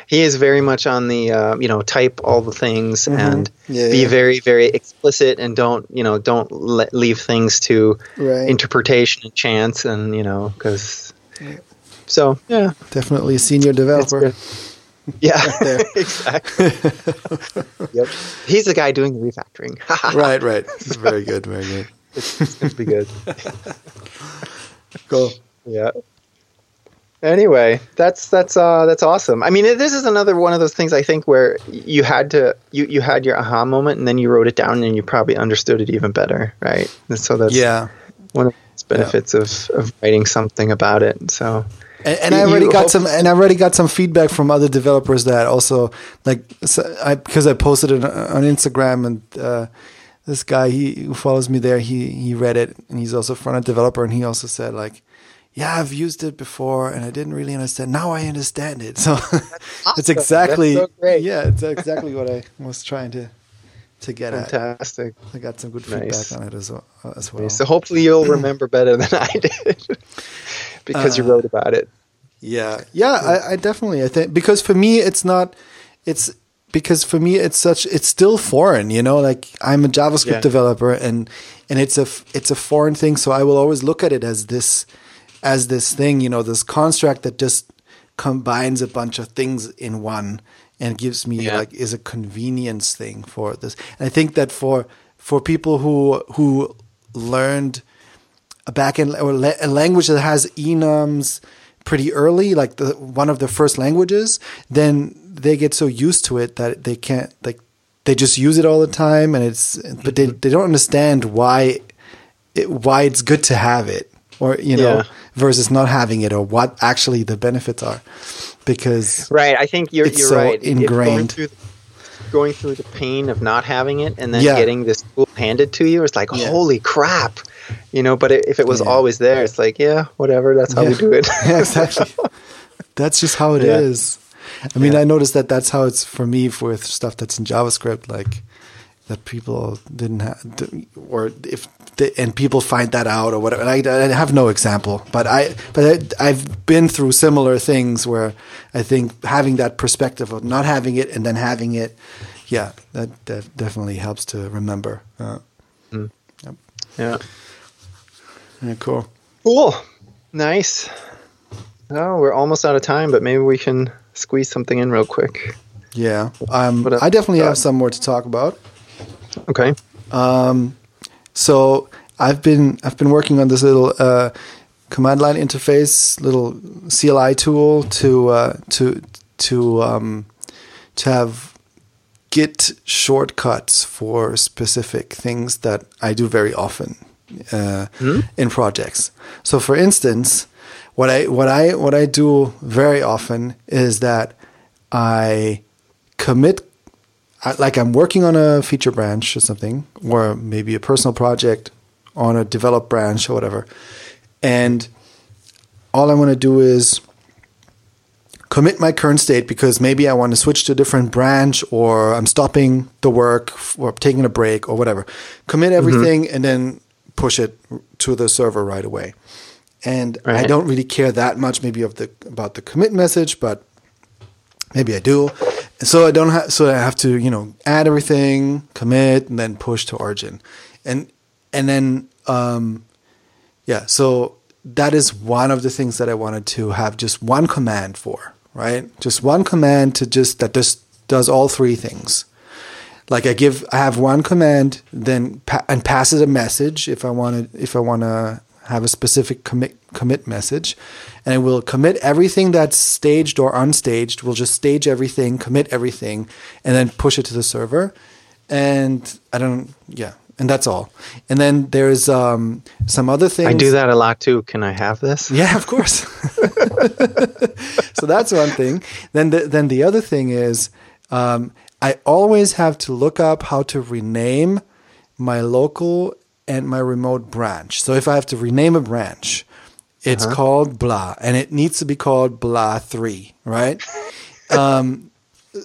he he is very much on the uh, you know type all the things and Mm-hmm. Yeah, be yeah. very very explicit and don't you know don't let, leave things to Right. interpretation and chance and you know because so yeah definitely a senior developer. Yeah, exactly. yep, he's the guy doing the refactoring. right, right. It's very good, very good. it's, it's be good. Cool. Yeah. Anyway, that's that's uh that's awesome. I mean, this is another one of those things I think where you had to you you had your aha moment and then you wrote it down and you probably understood it even better, right? And so that's Yeah, one of the benefits of of writing something about it. So and, and I already got some, and I already got some feedback from other developers that also like so I because I posted it on Instagram and. Uh, this guy he who follows me there he he read it and he's also a front end developer and he also said like yeah i've used it before and i didn't really understand now i understand it so it's awesome. exactly That's so yeah it's exactly what i was trying to to get at fantastic. i got some good Nice. feedback on it as well, as well. So hopefully you'll remember better than I did because you Uh, wrote about it. Yeah, yeah, I, I definitely I think because for me it's not it's because for me it's such it's still foreign, you know. Like I'm a JavaScript Yeah. developer and and it's a it's a foreign thing, so I will always look at it as this as this thing, you know, this construct that just combines a bunch of things in one and gives me Yeah. like is a convenience thing for this. And I think that for for people who who learned a backend or la- a language that has enums pretty early, like the one of the first languages, then they get so used to it that they can't like they just use it all the time, and it's but they mm-hmm. they don't understand why it, why it's good to have it or you know Yeah. Versus not having it or what actually the benefits are because Right. I think you're It's you're so right. If going ingrained. through, going through the pain of not having it and then Yeah. getting this tool handed to you, it's like Yeah. holy crap, you know. But if it was Yeah. always there, it's like yeah, whatever. That's how we do it. yeah, exactly. That's just how it is. Yeah. I mean, Yeah. I noticed that that's how it's for me with stuff that's in JavaScript. Like, that people didn't have, or if they, and people find that out or whatever. I, I have no example, but I but I, I've been through similar things where I think having that perspective of not having it and then having it, yeah, that, that definitely helps to remember. Uh, mm. yep. Yeah. Yeah. Cool. Cool. Nice. Oh, we're almost out of time, but maybe we can squeeze something in real quick. Yeah, um, I definitely have some more to talk about. Okay. Um, so I've been I've been working on this little uh, command line interface, little CLI tool to uh, to to um, to have Git shortcuts for specific things that I do very often uh, mm-hmm. in projects. So, for instance, what I what I what I do very often is that I commit like I'm working on a feature branch or something, or maybe a personal project on a develop branch or whatever. And all I want to do is commit my current state because maybe I want to switch to a different branch or I'm stopping the work or taking a break or whatever. Commit mm-hmm. everything mm-hmm. and then push it to the server right away. And right. I don't really care that much maybe of the about the commit message, but maybe I do so I don't have so I have to you know add everything, commit, and then push to origin, and and then um, yeah. So that is one of the things that I wanted to have just one command for, right? Just one command to just that just does all three things. Like I give, I have one command, then pa- and passes a message if I want to if I want to have a specific commit commit message, and it will commit everything that's staged or unstaged. We'll just stage everything, commit everything, and then push it to the server. And I don't, yeah, and that's all. And then there's um, some other things. I do that a lot too. Can I have this? Yeah, of course. so that's one thing. Then the, then the other thing is um, I always have to look up how to rename my local and my remote branch. So if I have to rename a branch, it's uh-huh. called blah, and it needs to be called blah three, right? um,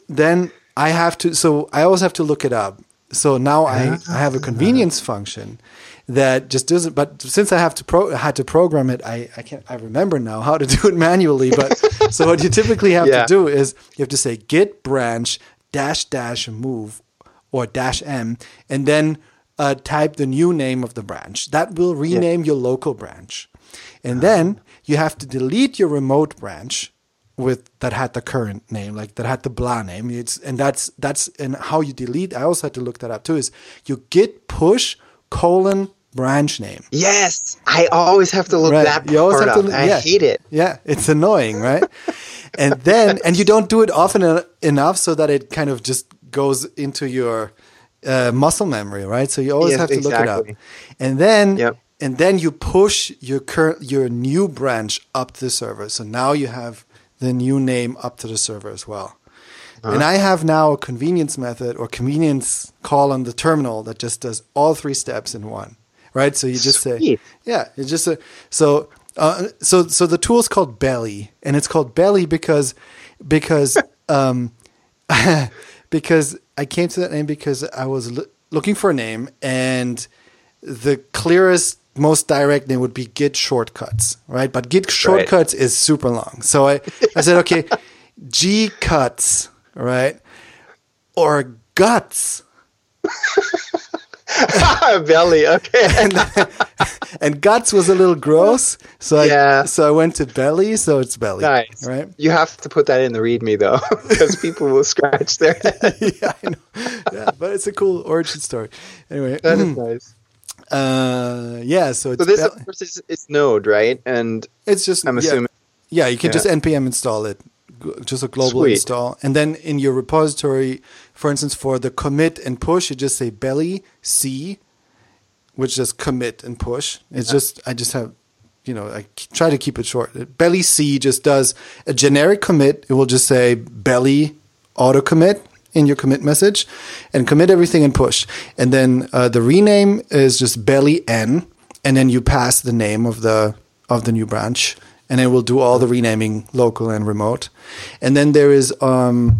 then I have to. So I always have to look it up. So now I, I have a convenience function that just does it. But since I have to pro, had to program it, I I can't. I remember now how to do it manually. But so what you typically have yeah. to do is you have to say git branch dash dash move or dash m, and then uh, type the new name of the branch. That will rename yeah. your local branch. And then you have to delete your remote branch with that had the current name, like that had the blah name. It's and that's that's and how you delete. I also had to look that up too. Is you git push colon branch name. Yes, I always have to look right. that you always have to, I yeah. hate it. Yeah, it's annoying, right? and then and you don't do it often enough so that it kind of just goes into your uh, muscle memory, right? So you always yes, have to exactly. look it up. And then yep and then you push your current your new branch up to the server. So now you have the new name up to the server as well. Uh-huh. And I have now a convenience method or convenience call on the terminal that just does all three steps in one. Right? So you just Sweet. say, yeah, it's just a so uh, so so the tool is called Belly, and it's called Belly because because um, because I came to that name because I was l- looking for a name, and the clearest most direct name would be Git shortcuts, right? But Git shortcuts right. is super long. So I, I said, okay, G cuts, right? Or guts. Belly, okay. and, and, guts was a little gross, so yeah. I so I went to belly, so it's belly. Nice, right? You have to put that in the README though, because people will scratch their head. yeah, I know. Yeah, but it's a cool origin story. Anyway, that is nice. Uh, yeah. So it's so this, of course, is, it's Node, right? And it's just I'm assuming. Yeah, you can yeah. just npm install it, just a global Sweet. install, and then in your repository, for instance, for the commit and push, you just say belly c, which is commit and push. It's yeah. just I just have you know, I try to keep it short. Belly C just does a generic commit. It will just say belly auto commit in your commit message and commit everything and push. And then uh, the rename is just belly n, and then you pass the name of the of the new branch, and it will do all the renaming local and remote. And then there is um,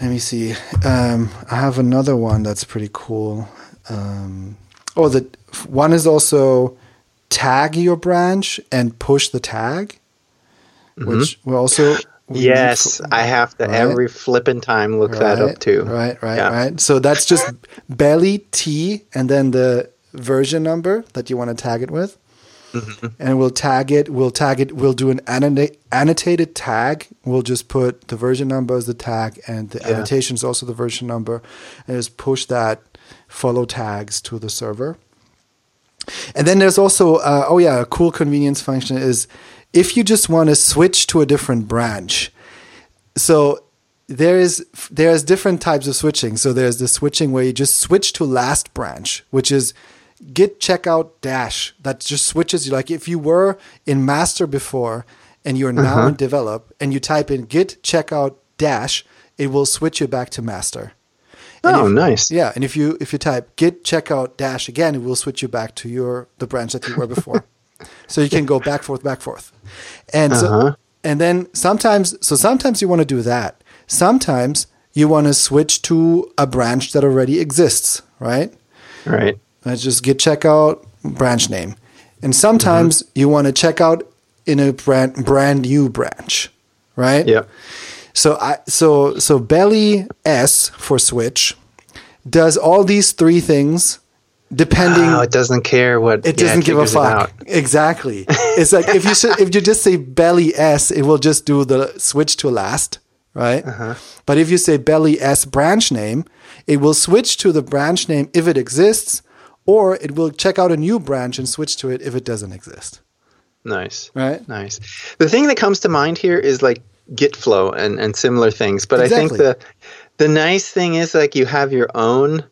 let me see. Um, I have another one that's pretty cool. Um, oh, the one is also tag your branch and push the tag, Mm-hmm. which we also. Yes, I have to Right. every flipping time look that up too. Right, right, Yeah. right. So that's just belly T and then the version number that you want to tag it with. Mm-hmm. And we'll tag it. We'll tag it. We'll do an annota- annotated tag. We'll just put the version number as the tag, and the Yeah. annotation is also the version number, and just push that follow tags to the server. And then there's also, uh, oh yeah, a cool convenience function is if you just want to switch to a different branch. So there is there's different types of switching. So there's the switching where you just switch to last branch, which is git checkout dash. That just switches you. Like if you were in master before and you're now uh-huh. in develop and you type in git checkout dash, it will switch you back to master. And Oh, if- nice. Yeah, and if you if you type git checkout dash again, it will switch you back to your the branch that you were before. so you can go back forth back forth. And Uh-huh. and then sometimes so sometimes you want to do that. Sometimes you want to switch to a branch that already exists, right? Right. Let's just git checkout branch name. And sometimes you want to check out in a brand brand new branch, right? Yep. So I so so belly S for switch does all these three things depending Oh, it doesn't care what. it yeah, doesn't give a figures it fuck. Exactly. It's like if you s- if you just say belly S, it will just do the switch to last, right? Uh-huh. But if you say belly S branch name, it will switch to the branch name if it exists, or it will check out a new branch and switch to it if it doesn't exist, Nice. right? Nice. The thing that comes to mind here is like Git flow and, and similar things. But I think the the nice thing is like you have your own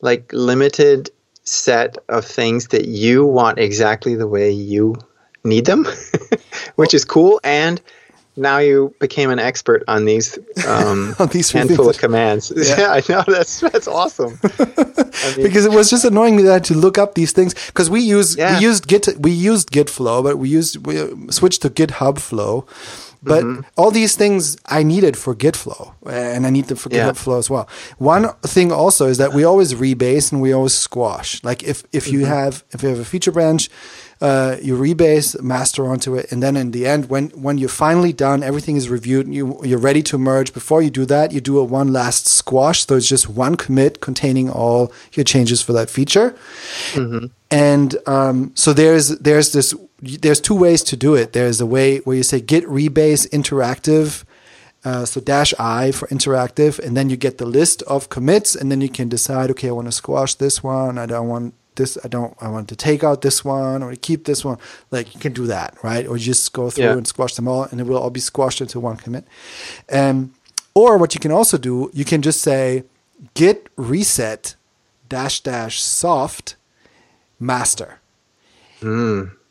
like limited set of things that you want exactly the way you need them, which is cool. And now you became an expert on these um, On these handful things. of commands. Yeah. I know that's that's awesome. I mean, because it was just annoying me that I had to look up these things because we use Yeah. we used Git we used Git flow, but we used we switched to GitHub flow. But Mm-hmm. all these things I needed for Gitflow, and I need them for Yeah. GitHub flow as well. One thing also is that we always rebase and we always squash. Like if if Mm-hmm. you have if you have a feature branch, uh, you rebase master onto it, and then in the end, when when you're finally done, everything is reviewed, and you you're ready to merge. Before you do that, you do a one last squash. So it's just one commit containing all your changes for that feature. And um, so there's there's this there's two ways to do it. There's a way where you say git rebase interactive. Uh, so dash i for interactive, and then you get the list of commits, and then you can decide, okay, I want to squash this one. I don't want this. I don't. I want to take out this one or keep this one. Like you can do that, right? Or just go through Yeah. and squash them all, and it will all be squashed into one commit. Um, or what you can also do, you can just say git reset dash dash soft master.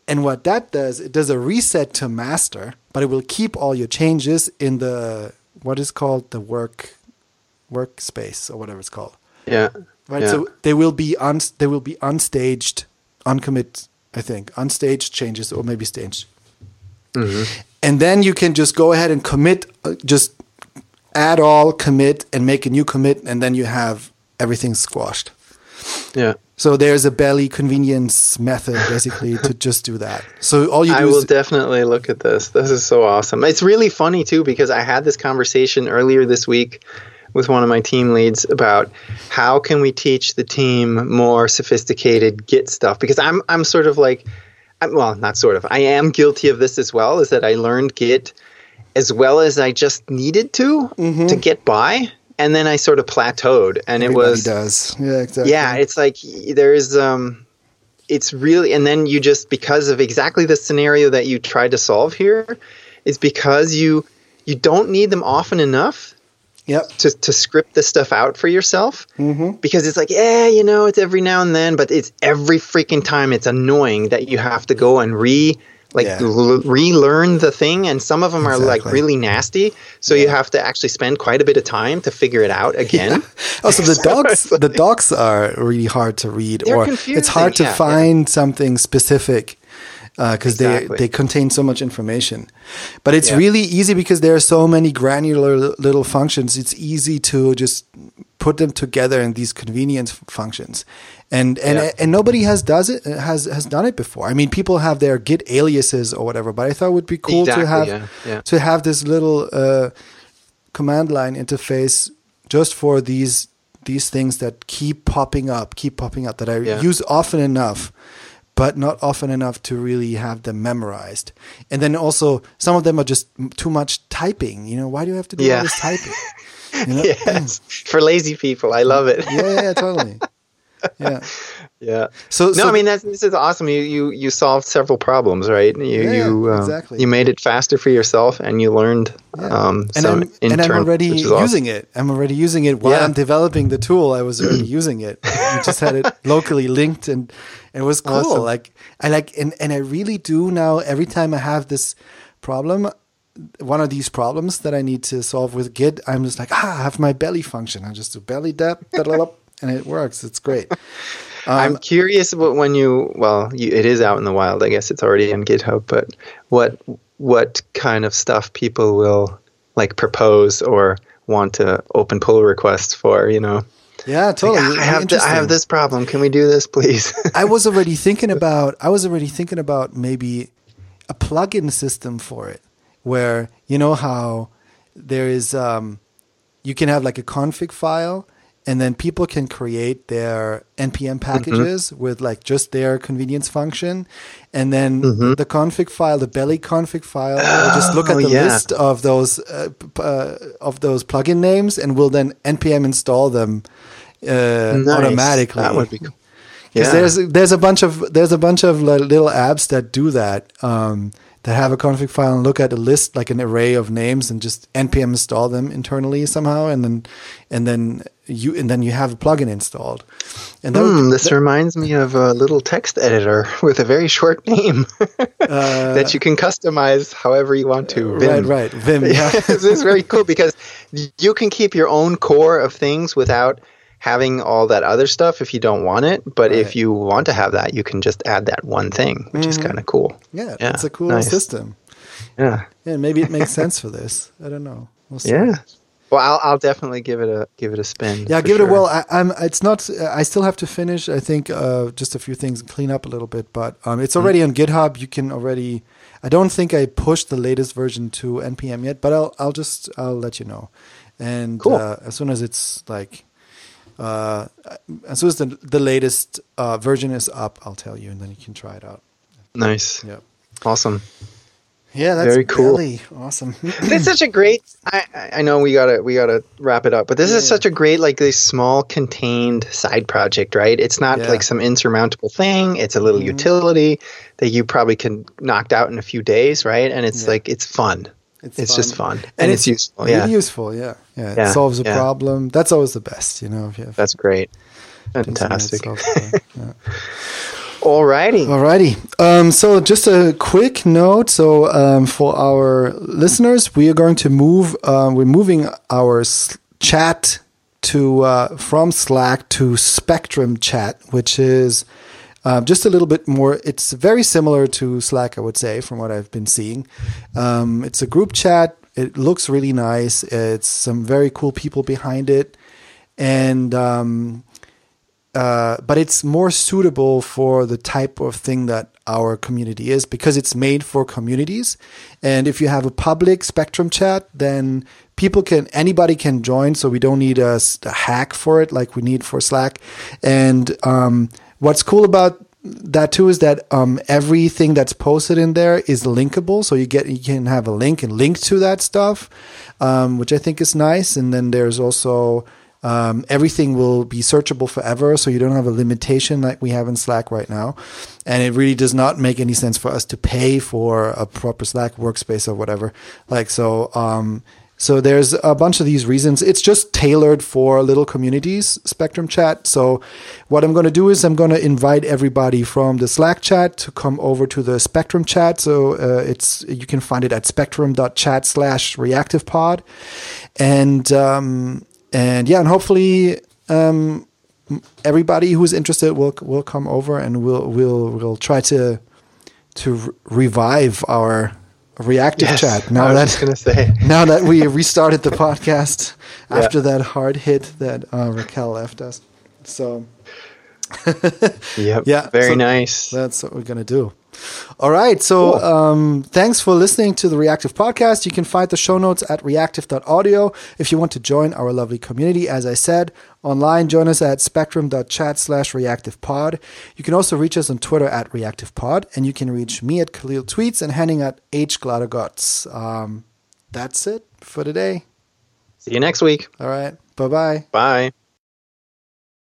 And what that does, it does a reset to master, but it will keep all your changes in the what is called the work workspace or whatever it's called. yeah. Right. Yeah. So they will be un they will be unstaged, uncommit, I think, unstaged changes or maybe staged. And then you can just go ahead and commit, uh, just add all, commit, and make a new commit, and then you have everything squashed. Yeah. So there's a belly convenience method basically to just do that. So all you do I will is definitely look at this. This is so awesome. It's really funny too because I had this conversation earlier this week with one of my team leads about how can we teach the team more sophisticated Git stuff because I'm I'm sort of like I'm, well, not sort of. I am guilty of this as well is that I learned Git as well as I just needed to mm-hmm. to get by and then I sort of plateaued and everybody it was does. Yeah, exactly. yeah, it's like there's um it's really and then you just because of exactly the scenario that you tried to solve here is because you you don't need them often enough Yep. to, to script this stuff out for yourself Mm-hmm. because it's like yeah you know it's every now and then but it's every freaking time it's annoying that you have to go and re like Yeah. l- relearn the thing and some of them are like really nasty so you have to actually spend quite a bit of time to figure it out again Also, the docs the docs are really hard to read, They're or it's hard to confusing, yeah, yeah. find something specific. Uh, because Exactly. they they contain so much information. But it's Yeah. really easy because there are so many granular li- little functions. It's easy to just put them together in these convenience functions, and and Yeah. and nobody has does it has has done it before. I mean, people have their Git aliases or whatever, but I thought it would be cool Exactly, to have yeah, yeah. to have this little uh, command line interface just for these these things that keep popping up, keep popping up that I use often enough, but not often enough to really have them memorized. And then also some of them are just too much typing. You know, why do you have to do Yeah. all this typing? You know? yes, for lazy people, I love it. Yeah, yeah, totally. Yeah. Yeah. So, No, so I mean that's this is awesome. You you you solved several problems, right? You Yeah, you um, exactly. you made it faster for yourself, and you learned Yeah. um, and some I'm, and I'm already is awesome. using it. I'm already using it while Yeah. I'm developing the tool. I was already using it. I just had it locally linked, and, and it was cool. Awesome. Like I like, and and I really do now. Every time I have this problem, one of these problems that I need to solve with Git, I'm just like, ah, I have my belly function. I just do belly dep, and it works. It's great. Um, I'm curious about when you well, you, it is out in the wild. I guess it's already on GitHub, but what what kind of stuff people will like propose or want to open pull requests for? You know, yeah, totally. Like, I have th- I have this problem. Can we do this, please? I was already thinking about I was already thinking about maybe a plugin system for it where you know how there is um, you can have like a config file and then people can create their npm packages with like just their convenience function and then the config file the belly config file will just look at Oh, the yeah. list of those uh, uh, of those plugin names and will then npm install them uh, Nice. automatically That would be cool. Yeah. there's there's a bunch of there's a bunch of little apps that do that um, that have a config file and look at a list like an array of names and just npm install them internally somehow and then and then you and then you have a plugin installed and that hmm, be- this reminds me of a little text editor with a very short name uh, that you can customize however you want to. right Vim. right vim yeah this is very cool because you can keep your own core of things without having all that other stuff if you don't want it. But Right. if you want to have that, you can just add that one thing, which is kind of cool. yeah Yeah, it's a cool nice. system Yeah. yeah maybe it makes sense for this i don't know we'll see. Yeah. Well, I'll, I'll definitely give it a give it a spin. Yeah, give it a well. I, I'm. It's not. I still have to finish. I think uh, just a few things and clean up a little bit. But um, it's already Mm-hmm. on GitHub. You can already. I don't think I pushed the latest version to npm yet, but I'll. I'll just. I'll let you know. And Cool. uh, as soon as it's like, uh, as soon as the the latest uh, version is up, I'll tell you, and then you can try it out. Nice. Yeah. Awesome. Yeah, that's Very cool. Belly. Awesome. it's such a great I, I- know we gotta we gotta wrap it up but this is such a great like this small contained side project right it's not Yeah. like some insurmountable thing it's a little Mhm. utility that you probably can knocked out in a few days right and it's Yeah. like it's fun it's, just fun and, And it's, it's useful yeah useful. Yeah. yeah, Yeah, It solves a yeah. problem. That's always the best, you know. If you have that's great things in it, it fantastic yeah. alrighty Alrighty. Um, so just a quick note. So um, for our listeners, we are going to move. Um, we're moving our s- chat to uh, from Slack to Spectrum Chat, which is um, just a little bit more. It's very similar to Slack, I would say, from what I've been seeing. Um, it's a group chat. It looks really nice. It's some very cool people behind it, and um, uh, but it's more suitable for the type of thing that our community is because it's made for communities. And if you have a public Spectrum chat, then people can anybody can join. So we don't need a hack for it like we need for Slack. And um, what's cool about that too is that um, everything that's posted in there is linkable. So you get you can have a link and link to that stuff, um, which I think is nice. And then there's also um, everything will be searchable forever, so you don't have a limitation like we have in Slack right now. And it really does not make any sense for us to pay for a proper Slack workspace or whatever. Like so, um, so there's a bunch of these reasons. It's just tailored for little communities, Spectrum Chat. So what I'm going to do is I'm going to invite everybody from the Slack chat to come over to the Spectrum Chat. So uh, it's you can find it at spectrum.chat slash reactivepod. And um, and yeah, and hopefully um, everybody who's interested will will come over and we'll we'll we'll try to to re- revive our reactive Yes, chat now that just gonna say. now that we restarted the podcast Yeah. after that hard hit that uh, Raquel left us. So Yep. Yeah, Very so nice. that's what we're gonna do. All right. So Cool. um, thanks for listening to the Reactive Podcast. You can find the show notes at reactive.audio. If you want to join our lovely community, as I said, online, join us at spectrum.chat slash reactivepod. You can also reach us on Twitter at reactivepod, and you can reach me at Kahlil Tweets and Henning at H Glatter-Götz. Um, that's it for today. See you next week. All right. Bye bye. Bye.